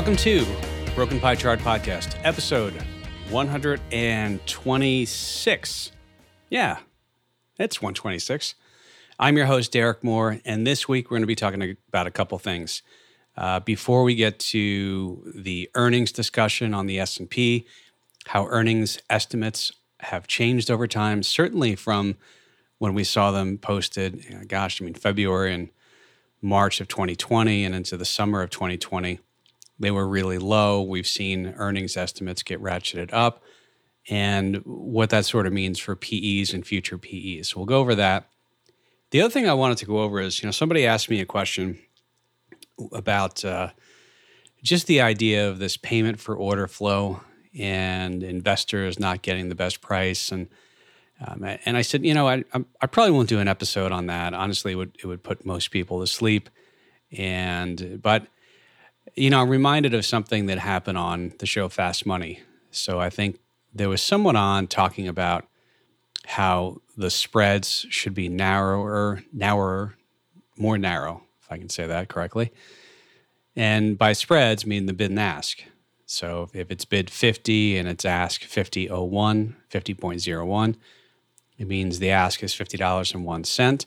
Welcome to Broken Pie Chart Podcast, episode 126. Yeah, it's 126. I'm your host, Derek Moore, and this week we're going to be talking about a couple things. Uh, before we get to the earnings discussion on the S&P, how earnings estimates have changed over time, certainly from when we saw them posted, you know, gosh, I mean, February and March of 2020 and into the summer of 2020 they were really low. We've seen earnings estimates get ratcheted up and what that sort of means for PEs and future PEs. So we'll go over that. The other thing I wanted to go over is, you know, somebody asked me a question about uh, just the idea of this payment for order flow and investors not getting the best price and um, and I said, you know, I, I probably won't do an episode on that. Honestly, it would it would put most people to sleep. And but you know, I'm reminded of something that happened on the show Fast Money. So I think there was someone on talking about how the spreads should be narrower, narrower, more narrow, if I can say that correctly. And by spreads, I mean the bid and ask. So if it's bid 50 and it's ask 50.01, 50.01, it means the ask is $50.01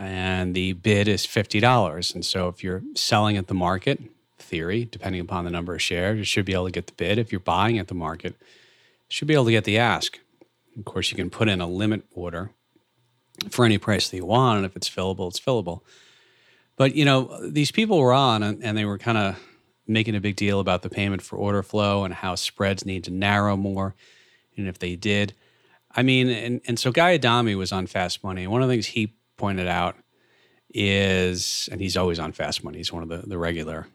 and the bid is $50. And so if you're selling at the market, theory, depending upon the number of shares, you should be able to get the bid. If you're buying at the market, you should be able to get the ask. Of course, you can put in a limit order for any price that you want, and if it's fillable, it's fillable. But you know, these people were on and, and they were kind of making a big deal about the payment for order flow and how spreads need to narrow more. And if they did, I mean, and, and so Guy Adami was on Fast Money. And one of the things he pointed out is, and he's always on Fast Money. He's one of the, the regular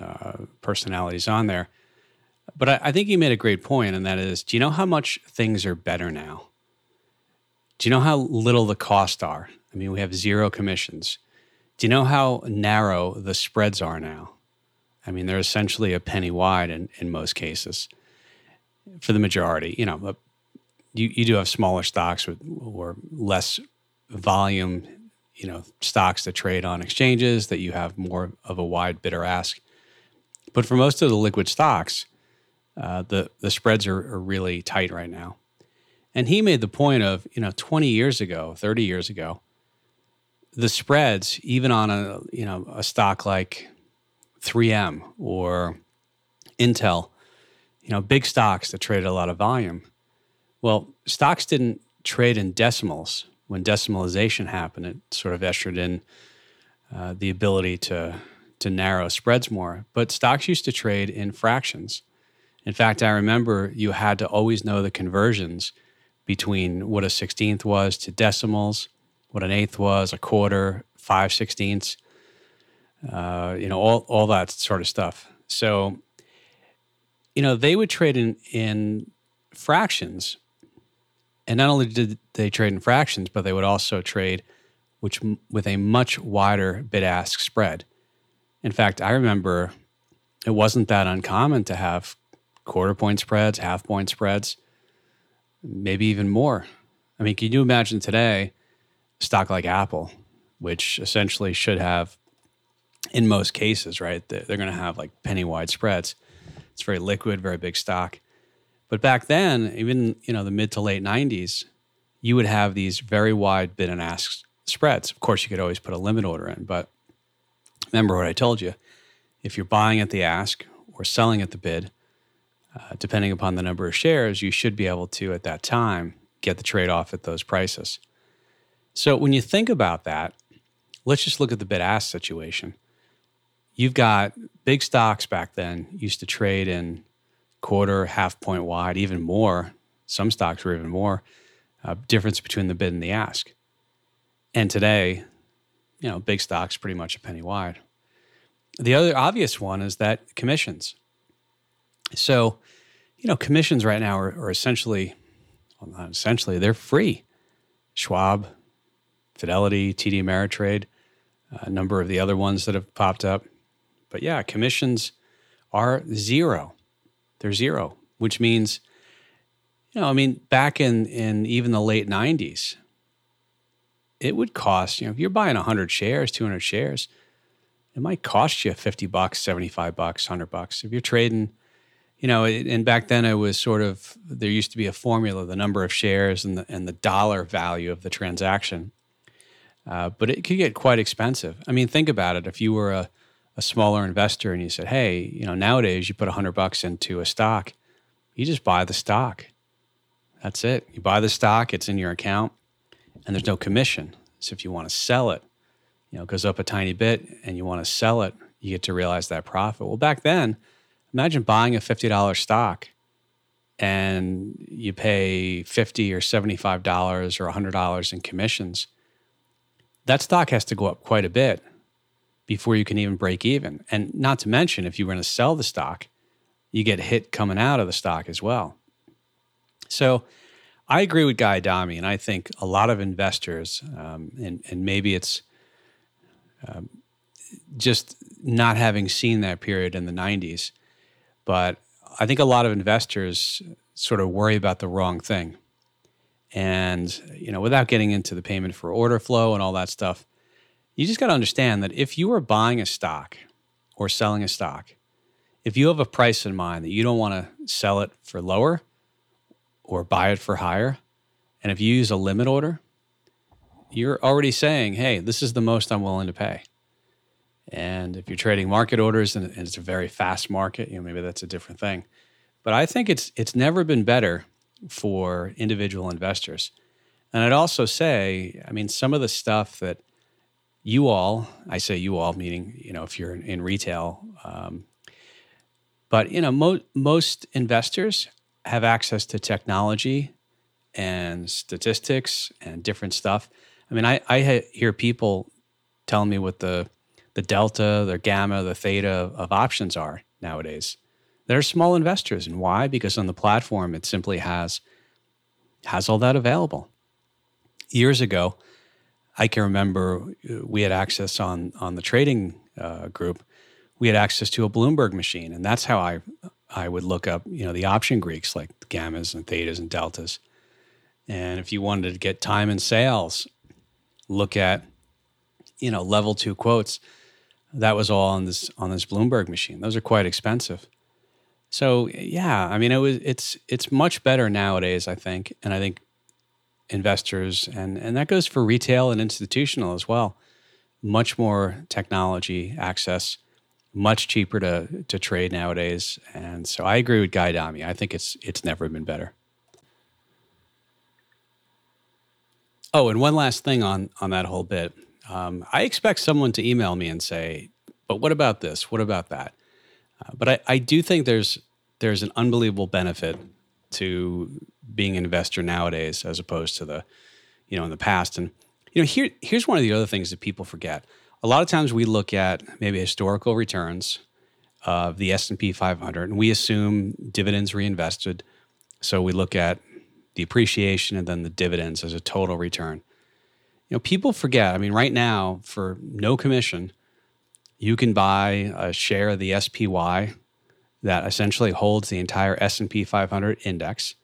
uh, personalities on there. But I, I think he made a great point, and that is do you know how much things are better now? Do you know how little the costs are? I mean, we have zero commissions. Do you know how narrow the spreads are now? I mean, they're essentially a penny wide in, in most cases for the majority. You know, you, you do have smaller stocks with, or less volume, you know, stocks that trade on exchanges that you have more of a wide bidder ask. But for most of the liquid stocks, uh, the the spreads are, are really tight right now. And he made the point of, you know, 20 years ago, 30 years ago, the spreads, even on a you know a stock like 3M or Intel, you know, big stocks that traded a lot of volume. Well, stocks didn't trade in decimals when decimalization happened, it sort of ushered in uh, the ability to to narrow spreads more. But stocks used to trade in fractions. In fact, I remember you had to always know the conversions between what a sixteenth was to decimals, what an eighth was, a quarter, five sixteenths, uh, you know, all all that sort of stuff. So, you know, they would trade in in fractions and not only did they trade in fractions, but they would also trade which with a much wider bid ask spread. In fact, I remember it wasn't that uncommon to have quarter point spreads, half point spreads, maybe even more. I mean, can you imagine today stock like Apple, which essentially should have, in most cases, right? They're going to have like penny wide spreads. It's very liquid, very big stock. But back then, even you know the mid to late '90s, you would have these very wide bid and ask spreads. Of course, you could always put a limit order in, but remember what I told you: if you're buying at the ask or selling at the bid, uh, depending upon the number of shares, you should be able to at that time get the trade off at those prices. So when you think about that, let's just look at the bid ask situation. You've got big stocks back then used to trade in quarter, half point wide, even more. Some stocks were even more. Uh, difference between the bid and the ask. And today, you know, big stocks pretty much a penny wide. The other obvious one is that commissions. So, you know, commissions right now are, are essentially, well, not essentially, they're free. Schwab, Fidelity, TD Ameritrade, a number of the other ones that have popped up. But yeah, commissions are zero they're zero, which means, you know, I mean, back in in even the late '90s, it would cost, you know, if you're buying 100 shares, 200 shares, it might cost you 50 bucks, 75 bucks, 100 bucks. If you're trading, you know, and back then it was sort of, there used to be a formula, the number of shares and the, and the dollar value of the transaction. Uh, but it could get quite expensive. I mean, think about it. If you were a, a smaller investor and you said, hey, you know, nowadays you put a 100 bucks into a stock, you just buy the stock. That's it. You buy the stock, it's in your account, and there's no commission. So if you want to sell it, you know, it goes up a tiny bit and you want to sell it, you get to realize that profit. Well, back then, imagine buying a $50 stock and you pay 50 or $75 or $100 in commissions. That stock has to go up quite a bit before you can even break even. And not to mention, if you were going to sell the stock, you get hit coming out of the stock as well. So I agree with Guy Adami, and I think a lot of investors, um, and, and maybe it's um, just not having seen that period in the 90s. But I think a lot of investors sort of worry about the wrong thing. And, you know, without getting into the payment for order flow and all that stuff, you just got to understand that if you are buying a stock or selling a stock, if you have a price in mind that you don't want to sell it for lower or buy it for higher, and if you use a limit order, you're already saying, hey, this is the most I'm willing to pay. And if you're trading market orders and it's a very fast market, you know, maybe that's a different thing. But I think it's it's never been better for individual investors. And I'd also say, I mean, some of the stuff that you all, I say you all, meaning, you know, if you're in, in retail, um, but, you know, mo- most investors have access to technology and statistics and different stuff I mean, I, I hear people telling me what the the delta, the gamma, the theta of options are nowadays. They're small investors, and why? Because on the platform, it simply has has all that available. Years ago, I can remember uh, we had access on on the trading uh, group. We had access to a Bloomberg machine, and that's how I I would look up you know the option Greeks like gammas and thetas and deltas. And if you wanted to get time and sales look at, you know, level two quotes. That was all on this on this Bloomberg machine. Those are quite expensive. So yeah, I mean, it was it's it's much better nowadays, I think, and I think investors and and that goes for retail and institutional as well. Much more technology access, much cheaper to to trade nowadays, and so I agree with Guy Adami. I think it's it's never been better. Oh, and one last thing on on that whole bit. Um, I expect someone to email me and say, "But what about this? What about that?" Uh, but I, I do think there's there's an unbelievable benefit to being an investor nowadays as opposed to the you know in the past. And you know here here's one of the other things that people forget. A lot of times we look at maybe historical returns of the S&P 500 and we assume dividends reinvested. So we look at the appreciation and then the dividends as a total return. You know, people forget. I mean, right now, for no commission, you can buy a share of the SPY that essentially holds the entire S&P 500 index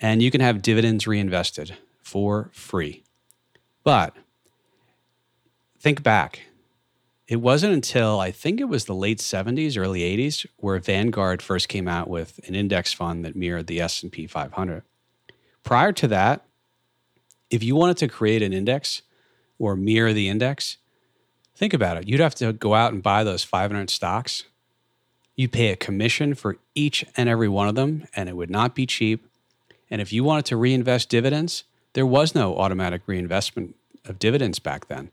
and you can have dividends reinvested for free. But think back. It wasn't until I think it was the late 70s, early 80s where Vanguard first came out with an index fund that mirrored the S&P 500. Prior to that, if you wanted to create an index or mirror the index, think about it. You'd have to go out and buy those 500 stocks. You'd pay a commission for each and every one of them, and it would not be cheap. And if you wanted to reinvest dividends, there was no automatic reinvestment of dividends back then.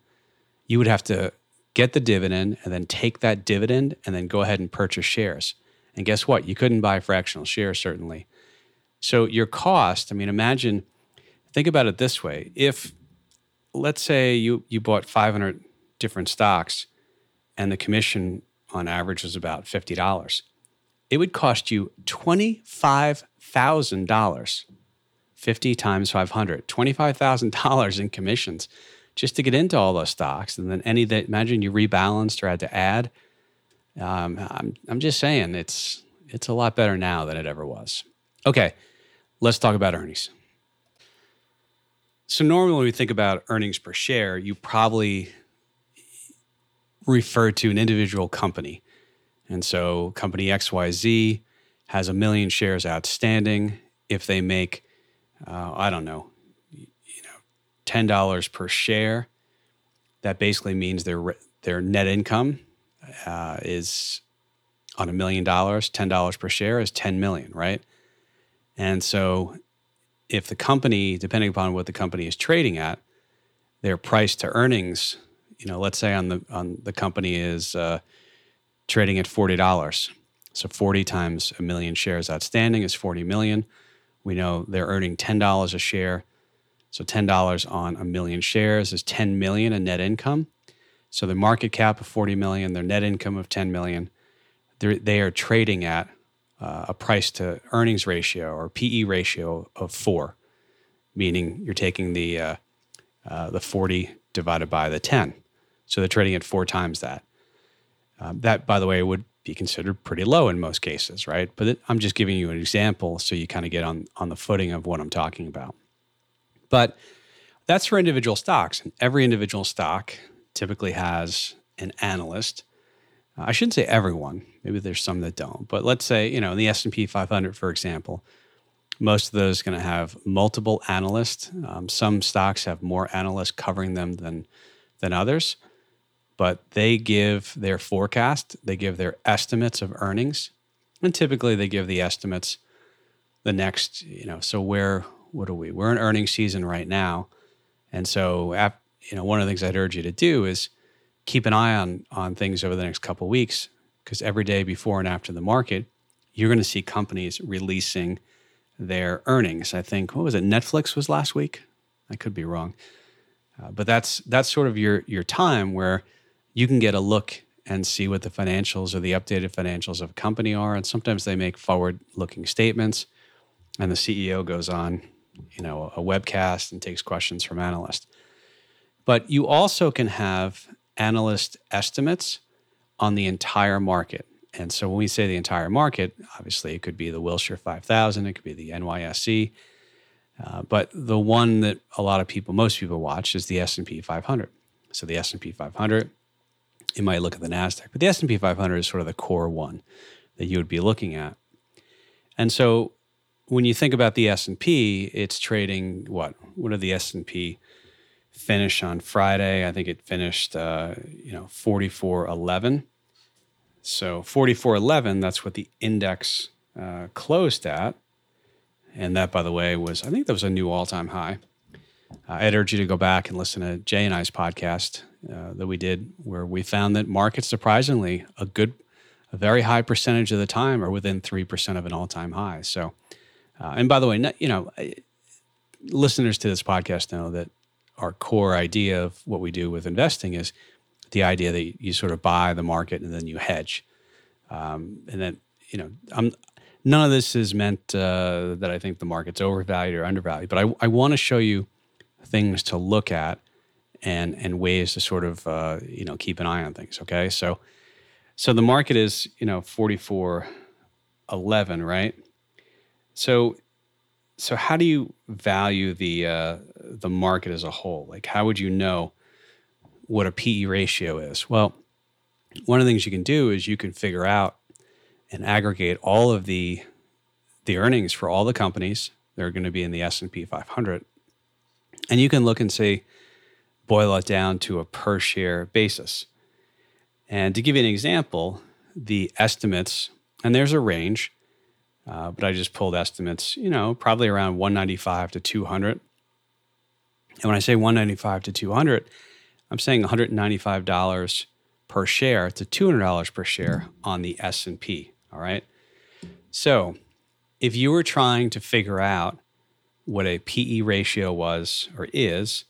You would have to get the dividend and then take that dividend and then go ahead and purchase shares. And guess what? You couldn't buy fractional shares, certainly. So your cost, I mean, imagine, think about it this way. If, let's say you, you bought 500 different stocks and the commission on average was about $50, it would cost you $25,000. 50 times 500, $25,000 in commissions just to get into all those stocks. And then any that, imagine you rebalanced or had to add. Um, I'm, I'm just saying it's, it's a lot better now than it ever was. Okay, let's talk about earnings. So, normally when we think about earnings per share, you probably refer to an individual company. And so company XYZ has a million shares outstanding. If they make, uh, I don't know, you know, ten dollars per share, that basically means their their net income uh, is on a million dollars. Ten dollars per share is ten million, right? And so, if the company, depending upon what the company is trading at, their price to earnings, you know, let's say on the on the company is uh, trading at forty dollars so 40 times a million shares outstanding is 40 million. We know they're earning $10 a share. So $10 on a million shares is 10 million in net income. So the market cap of 40 million, their net income of 10 million, they are trading at uh, a price to earnings ratio or PE ratio of four, meaning you're taking the uh, uh, the 40 divided by the 10. So they're trading at four times that. Um, that, by the way, would be considered pretty low in most cases, right? But it, I'm just giving you an example so you kind of get on on the footing of what I'm talking about. But that's for individual stocks, and every individual stock typically has an analyst. I shouldn't say everyone. Maybe there's some that don't. But let's say you know in the S&P 500, for example, most of those are going to have multiple analysts. Um, some stocks have more analysts covering them than than others but they give their forecast, they give their estimates of earnings, and typically they give the estimates the next, you know, so where what are we? We're in earnings season right now. And so you know, one of the things I'd urge you to do is keep an eye on on things over the next couple weeks because every day before and after the market, you're going to see companies releasing their earnings. I think what was it? Netflix was last week. I could be wrong, uh, but that's that's sort of your your time where you can get a look and see what the financials or the updated financials of a company are. And sometimes they make forward looking statements. And the CEO goes on, you know, a webcast and takes questions from analysts. But you also can have analyst estimates on the entire market. And so when we say the entire market, obviously it could be the Wilshire 5000, it could be the NYSE. Uh, but the one that a lot of people, most people watch is the S&P 500. So the S&P 500 you might look at the Nasdaq, but the S&P 500 is sort of the core one that you would be looking at. And so when you think about the S&P, it's trading what? What did the S&P finish on Friday? I think it finished uh, you know 4411. So 4411, that's what the index uh, closed at. And that, by the way, was, I think that was a new all time high. Uh, I'd urge you to go back and listen to Jay and I's podcast uh, that we did, where we found that markets, surprisingly, a good, a very high percentage of the time are within three percent of an all-time high. So, uh, and by the way, you know, listeners to this podcast know that our core idea of what we do with investing is the idea that you sort of buy the market and then you hedge, um, and then you know, I'm none of this is meant uh, that I think the market's overvalued or undervalued, but I, I want to show you things to look at and and ways to sort of uh, you know keep an eye on things. Okay, so so the market is you know forty four eleven, right? So so how do you value the uh, the market as a whole? Like how would you know what a PE ratio is? Well, one of the things you can do is you can figure out and aggregate all of the the earnings for all the companies that are going to be in the S&P 500 and you can look and say, boil it down to a per share basis. And to give you an example, the estimates, and there's a range, uh, but I just pulled estimates, you know, probably around 195 to 200. And when I say 195 to 200, I'm saying $195 per share to $200 per share on the S&P, all right? So, if you were trying to figure out what a PE ratio was or is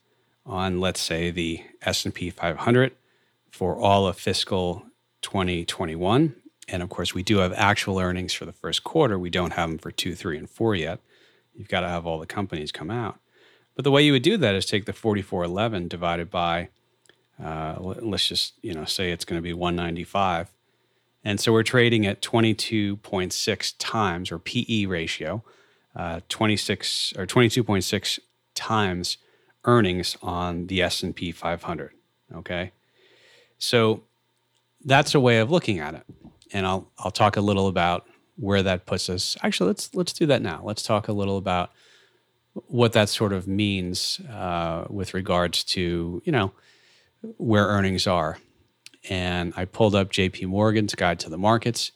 on let's say the S&P 500 for all of fiscal 2021 and of course we do have actual earnings for the first quarter. We don't have them for 2 3 and 4 yet. You've got to have all the companies come out. But the way you would do that is take the 4411 divided by uh, let's just you know say it's going to be 195 and so we're trading at 22.6 times or PE ratio uh, 26 or 22.6 times earnings on the S&P 500, okay? So that's a way of looking at it. And I'll I'll talk a little about where that puts us. Actually, let's let's do that now. Let's talk a little about what that sort of means uh, with regards to you know where earnings are. And I pulled up J.P. Morgan's Guide to the Markets.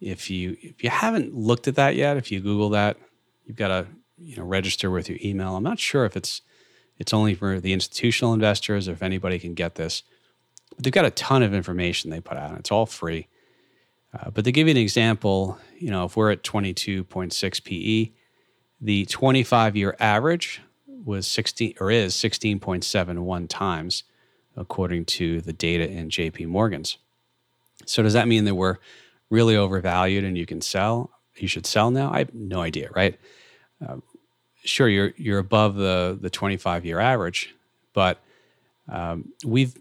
If you if you haven't looked at that yet, if you Google that, you've got to you know register with your email. I'm not sure if it's it's only for the institutional investors or if anybody can get this. But they've got a ton of information they put out. It's all free. Uh, but to give you an example, you know, if we're at 22.6 PE, the 25 year average was 16 or is 16.71 times, according to the data in JP Morgan's. So does that mean that we're really overvalued and you can sell? You should sell now? I have no idea, right? Sure, you're you're above the the 25 year average, but um, we've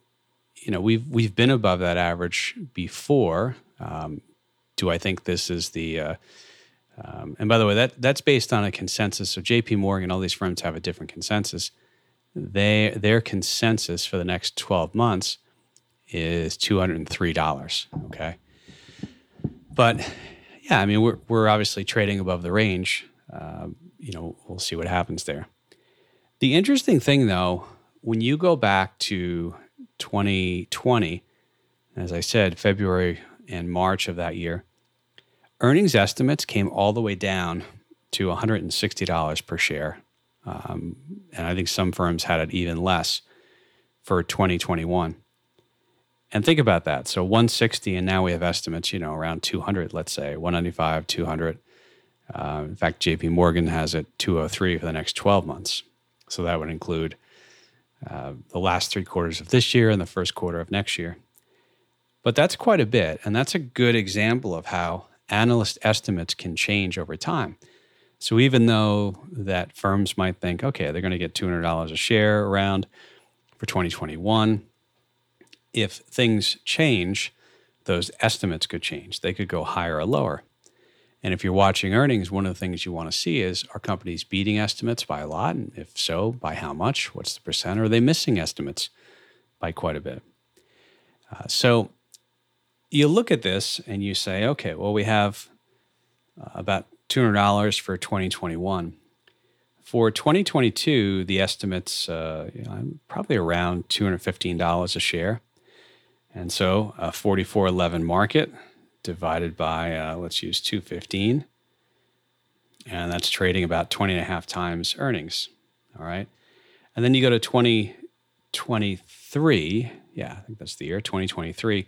you know we've we've been above that average before. Um, do I think this is the uh, um, and by the way, that that's based on a consensus. So J.P. Morgan, all these firms have a different consensus. They their consensus for the next twelve months is two hundred and three dollars. Okay, but yeah, I mean we're we're obviously trading above the range. Um, you know, we'll see what happens there. The interesting thing, though, when you go back to 2020, as I said, February and March of that year, earnings estimates came all the way down to $160 per share. Um, and I think some firms had it even less for 2021. And think about that. So 160, and now we have estimates, you know, around 200, let's say 195, 200. Uh, in fact, JP Morgan has it 203 for the next 12 months. So that would include uh, the last three quarters of this year and the first quarter of next year. But that's quite a bit. And that's a good example of how analyst estimates can change over time. So even though that firms might think, okay, they're going to get $200 a share around for 2021, if things change, those estimates could change. They could go higher or lower. And if you're watching earnings, one of the things you want to see is are companies beating estimates by a lot? And if so, by how much? What's the percent? Or are they missing estimates by quite a bit? Uh, so you look at this and you say, okay, well, we have uh, about $200 for 2021. For 2022, the estimates uh, you know, probably around $215 a share. And so a 4411 market divided by, uh, let's use 215. And that's trading about 20 and a half times earnings. All right. And then you go to 2023. Yeah, I think that's the year, 2023.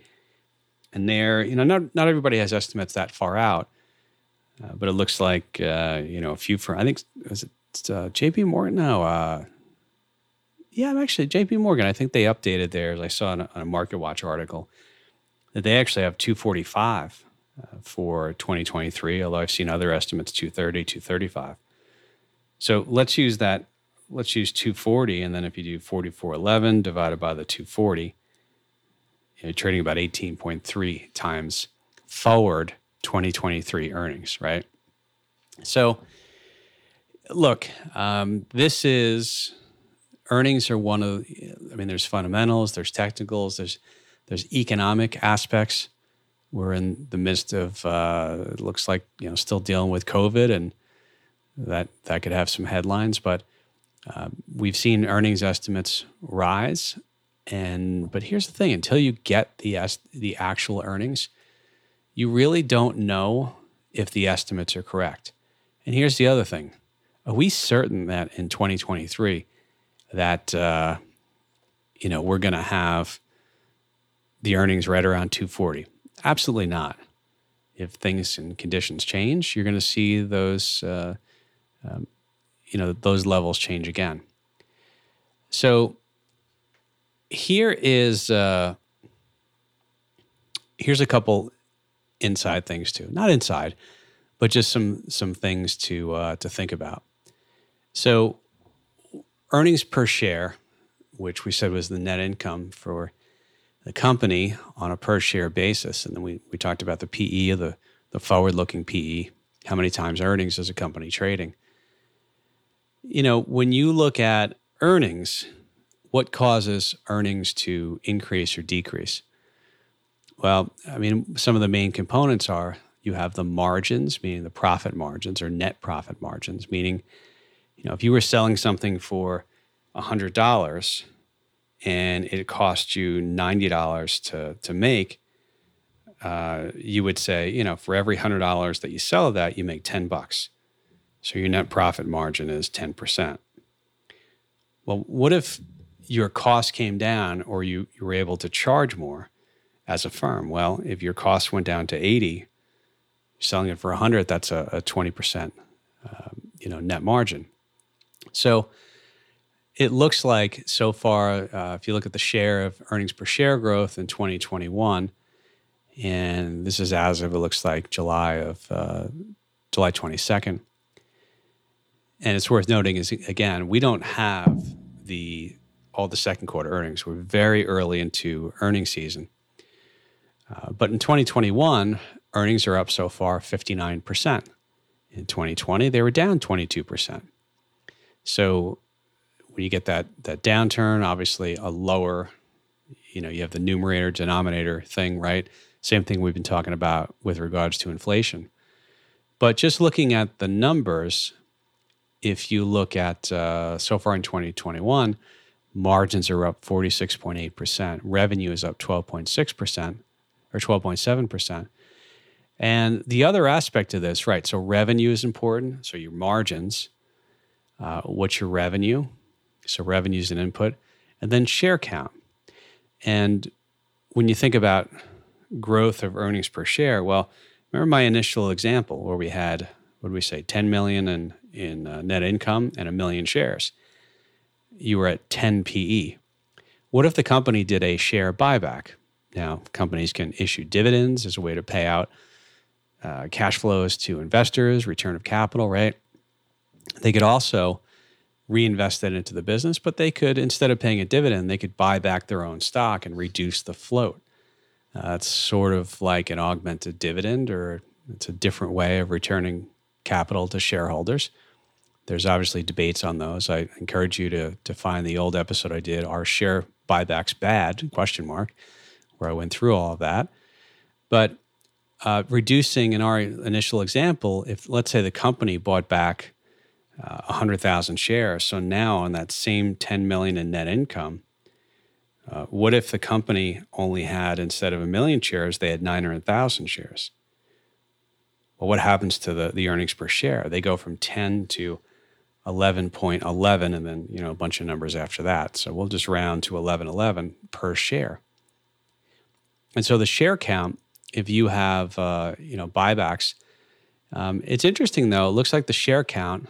And there, you know, not, not everybody has estimates that far out, uh, but it looks like, uh, you know, a few for, I think, was it uh, JP Morgan? No, uh, yeah, actually JP Morgan. I think they updated theirs. I saw in a, a Market Watch article that they actually have 245 uh, for 2023, although I've seen other estimates 230, 235. So let's use that. Let's use 240, and then if you do 4411 divided by the 240, you're trading about 18.3 times forward 2023 earnings, right? So, look, um, this is earnings are one of. I mean, there's fundamentals, there's technicals, there's there's economic aspects. We're in the midst of uh, it looks like you know still dealing with COVID, and that that could have some headlines. But uh, we've seen earnings estimates rise, and but here's the thing: until you get the the actual earnings, you really don't know if the estimates are correct. And here's the other thing: Are we certain that in 2023 that uh, you know we're going to have the earnings right around 240. Absolutely not. If things and conditions change, you're going to see those, uh, um, you know, those levels change again. So here is uh, here's a couple inside things too. Not inside, but just some some things to uh, to think about. So earnings per share, which we said was the net income for the company on a per share basis. And then we, we talked about the PE, the, the forward looking PE, how many times earnings is a company trading. You know, when you look at earnings, what causes earnings to increase or decrease? Well, I mean, some of the main components are you have the margins, meaning the profit margins or net profit margins, meaning, you know, if you were selling something for $100 and it cost you $90 to, to make, uh, you would say, you know, for every $100 that you sell that, you make 10 bucks. So your net profit margin is 10%. Well, what if your cost came down or you, you were able to charge more as a firm? Well, if your cost went down to 80, selling it for 100, that's a, a 20% uh, you know, net margin. So it looks like so far, uh, if you look at the share of earnings per share growth in 2021, and this is as of it looks like July of uh, July 22nd. And it's worth noting is again, we don't have the all the second quarter earnings. We're very early into earnings season. Uh, but in 2021, earnings are up so far 59%. In 2020, they were down 22%. So when you get that that downturn, obviously a lower, you know, you have the numerator denominator thing, right? Same thing we've been talking about with regards to inflation. But just looking at the numbers, if you look at uh, so far in 2021, margins are up 46.8%, revenue is up 12.6% or 12.7%. And the other aspect of this, right? So revenue is important. So your margins, uh, what's your revenue? So revenues and input, and then share count. And when you think about growth of earnings per share, well, remember my initial example where we had what did we say, 10 million in in uh, net income and a million shares. You were at 10 PE. What if the company did a share buyback? Now, companies can issue dividends as a way to pay out uh, cash flows to investors, return of capital, right? They could also reinvest that into the business, but they could, instead of paying a dividend, they could buy back their own stock and reduce the float. Uh, sort of like an augmented dividend, or it's a different way of returning capital to shareholders. There's obviously debates on those. I encourage you to to find the old episode I did, "Are share buybacks bad?" question mark, where I went through all of that. But uh, reducing in our initial example, if let's say the company bought back uh, 100,000 shares, so now on that same 10 million in net income, uh, what if the company only had instead of a million shares, they had 900,000 shares? Well, what happens to the, the earnings per share? They go from 10 to 11.11 and then, you know, a bunch of numbers after that. So we'll just round to 1111 per share. And so the share count if you have uh, you know buybacks. Um, it's interesting though. It looks like the share count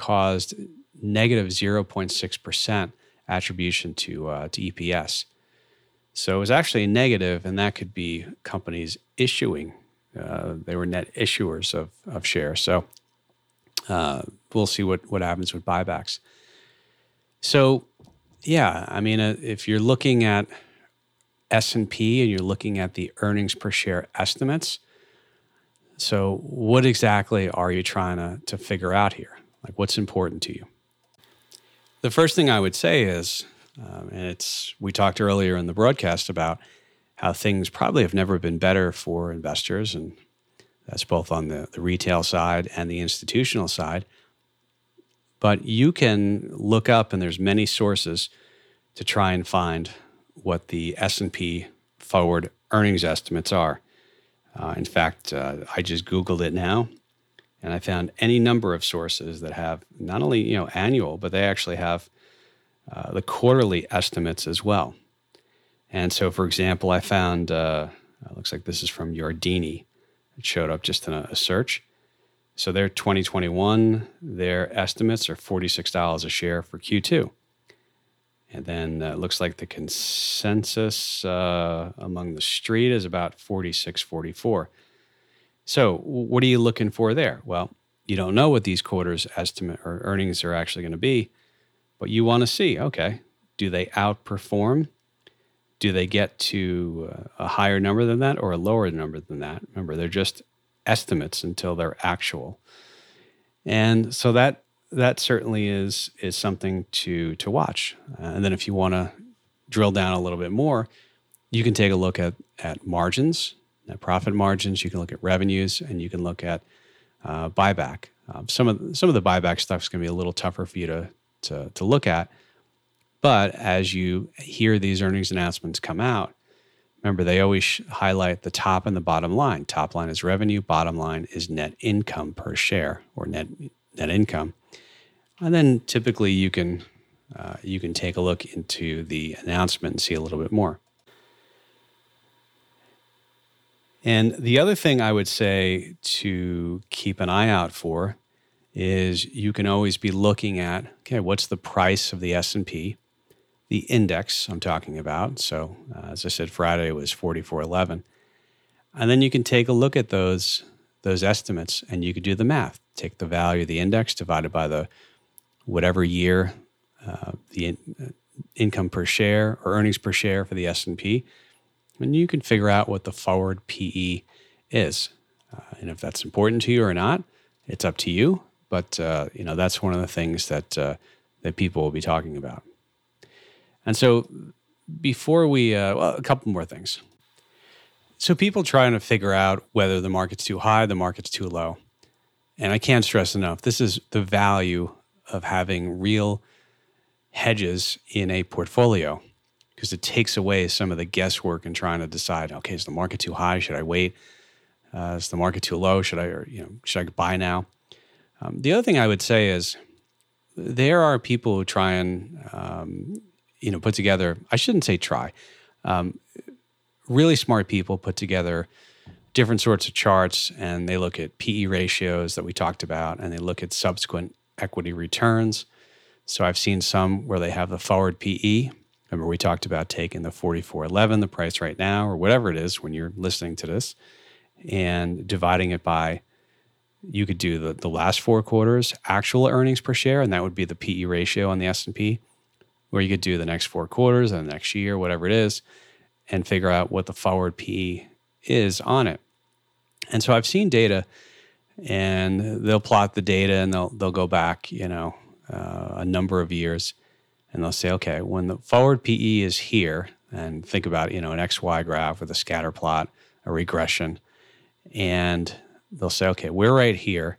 caused negative negative 0.6 percent attribution to uh, to EPS. So it was actually negative, and that could be companies issuing. Uh, they were net issuers of of shares. So uh, we'll see what what happens with buybacks. So yeah, I mean, uh, if you're looking at S&P and you're looking at the earnings per share estimates. So what exactly are you trying to, to figure out here? Like what's important to you? The first thing I would say is, um, and it's we talked earlier in the broadcast about how things probably have never been better for investors, and that's both on the, the retail side and the institutional side. But you can look up, and there's many sources to try and find what the S&P forward earnings estimates are. Uh, in fact, uh, I just Googled it now, and I found any number of sources that have not only you know annual, but they actually have uh, the quarterly estimates as well. And so, for example, I found uh, looks like this is from Yardeni. It showed up just in a, a search. So their 2021, their estimates are $46 a share for Q2. And then uh, it looks like the consensus uh, among the street is about 46, 44. So, what are you looking for there? Well, you don't know what these quarters estimate or earnings are actually going to be, but you want to see okay, do they outperform? Do they get to uh, a higher number than that or a lower number than that? Remember, they're just estimates until they're actual. And so that that certainly is is something to to watch. Uh, and then if you want to drill down a little bit more, you can take a look at, at margins, profit margins. You can look at revenues, and you can look at uh, buyback. Um, some of some of the buyback stuff is going to be a little tougher for you to, to to look at, but as you hear these earnings announcements come out, remember they always highlight the top and the bottom line. Top line is revenue, bottom line is net income per share or net net income, and then typically you can uh, you can take a look into the announcement and see a little bit more. And the other thing I would say to keep an eye out for is you can always be looking at okay, what's the price of the S&P, the index I'm talking about. So, uh, as I said Friday was 4411. And then you can take a look at those those estimates and you could do the math. Take the value of the index divided by the whatever year uh, the in, uh, income per share or earnings per share for the S&P and you can figure out what the forward PE is. Uh, and if that's important to you or not, it's up to you. But uh, you know that's one of the things that uh, that people will be talking about. And so, before we, uh, well, a couple more things. So people trying to figure out whether the market's too high, the market's too low, and I can't stress enough. This is the value of having real hedges in a portfolio because it takes away some of the guesswork in trying to decide, okay, is the market too high? Should I wait? Uh, is the market too low? Should I, or, you know, should I buy now? Um, the other thing I would say is there are people who try and, um, you know, put together, I shouldn't say try, um, really smart people put together different sorts of charts and they look at PE ratios that we talked about and they look at subsequent equity returns. So I've seen some where they have the forward PE Remember, we talked about taking the 4411, the price right now, or whatever it is when you're listening to this, and dividing it by, you could do the, the last four quarters actual earnings per share, and that would be the PE ratio on the S&P, or you could do the next four quarters and the next year, whatever it is, and figure out what the forward PE is on it. And so I've seen data, and they'll plot the data, and they'll they'll go back, you know, uh, a number of years, and they'll say, okay, when the forward PE is here, and think about you know an XY graph with a scatter plot, a regression, and they'll say, okay, we're right here,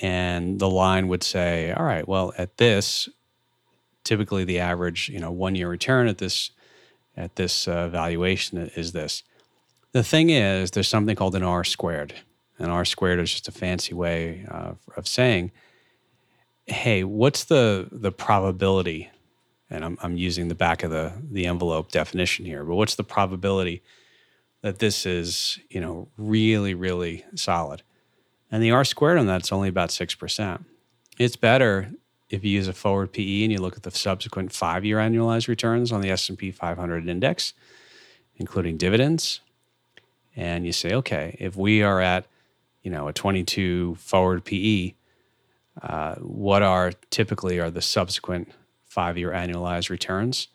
and the line would say, all right, well at this, typically the average you know one year return at this at this uh, valuation is this. The thing is, there's something called an R squared, and R squared is just a fancy way uh, of saying hey, what's the the probability? And I'm I'm using the back of the the envelope definition here, but what's the probability that this is you know really really solid? And the R squared on that's only about six percent. It's better if you use a forward PE and you look at the subsequent five year annualized returns on the S and P 500 index, including dividends, and you say, okay, if we are at you know a 22 forward PE uh, what are typically are the subsequent five year annualized returns.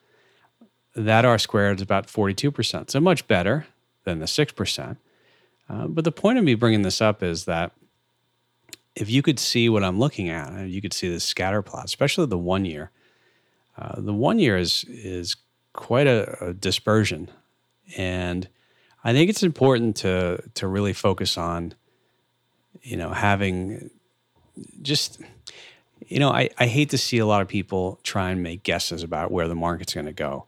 That R squared is about 42%, so much better than the 6%. Uh, but the point of me bringing this up is that if you could see what I'm looking at, you could see the scatter plot, especially the one year. Uh, the one year is is quite a, a, dispersion, and I think it's important to to really focus on, you know, having just you know, I, I hate to see a lot of people try and make guesses about where the market's going to go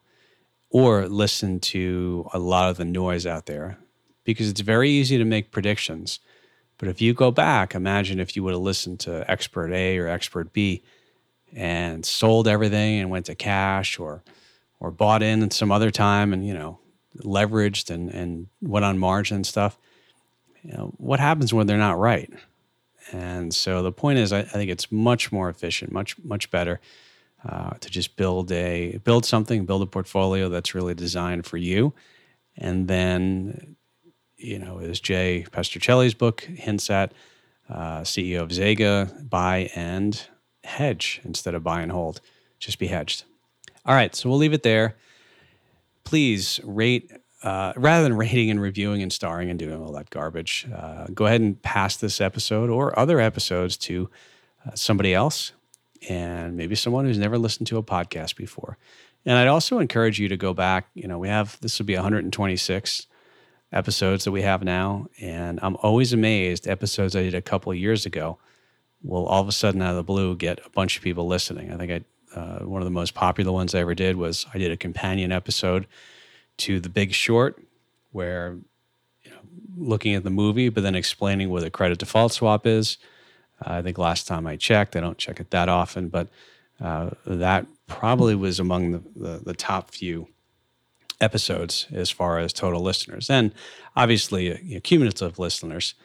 or listen to a lot of the noise out there because it's very easy to make predictions. But if you go back, imagine if you would have listened to expert A or expert B and sold everything and went to cash or or bought in at some other time and you know leveraged and and went on margin and stuff. You know, what happens when they're not right? And so the point is, I, I think it's much more efficient, much much better uh, to just build a build something, build a portfolio that's really designed for you, and then you know, as Jay Pestrichelli's book hints at, uh, CEO of Zega, buy and hedge instead of buy and hold. Just be hedged. All right, so we'll leave it there. Please rate uh, rather than rating and reviewing and starring and doing all that garbage, uh, go ahead and pass this episode or other episodes to uh, somebody else and maybe someone who's never listened to a podcast before. And I'd also encourage you to go back. You know, we have this will be 126 episodes that we have now. And I'm always amazed episodes I did a couple of years ago will all of a sudden out of the blue get a bunch of people listening. I think I uh, one of the most popular ones I ever did was I did a companion episode to The Big Short, where you know, looking at the movie, but then explaining what a credit default swap is. Uh, I think last time I checked, I don't check it that often, but uh, that probably was among the, the, the top few episodes as far as total listeners. And obviously, uh, you know, cumulative listeners.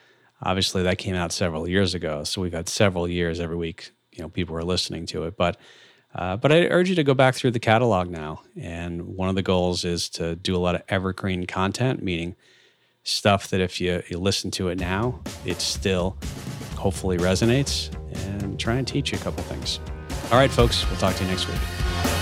Obviously, that came out several years ago. So we've had several years every week, you know, people are listening to it. But uh, but I urge you to go back through the catalog now. And one of the goals is to do a lot of evergreen content, meaning stuff that if you, you listen to it now, it still hopefully resonates and try and teach you a couple things. All right, folks, we'll talk to you next week.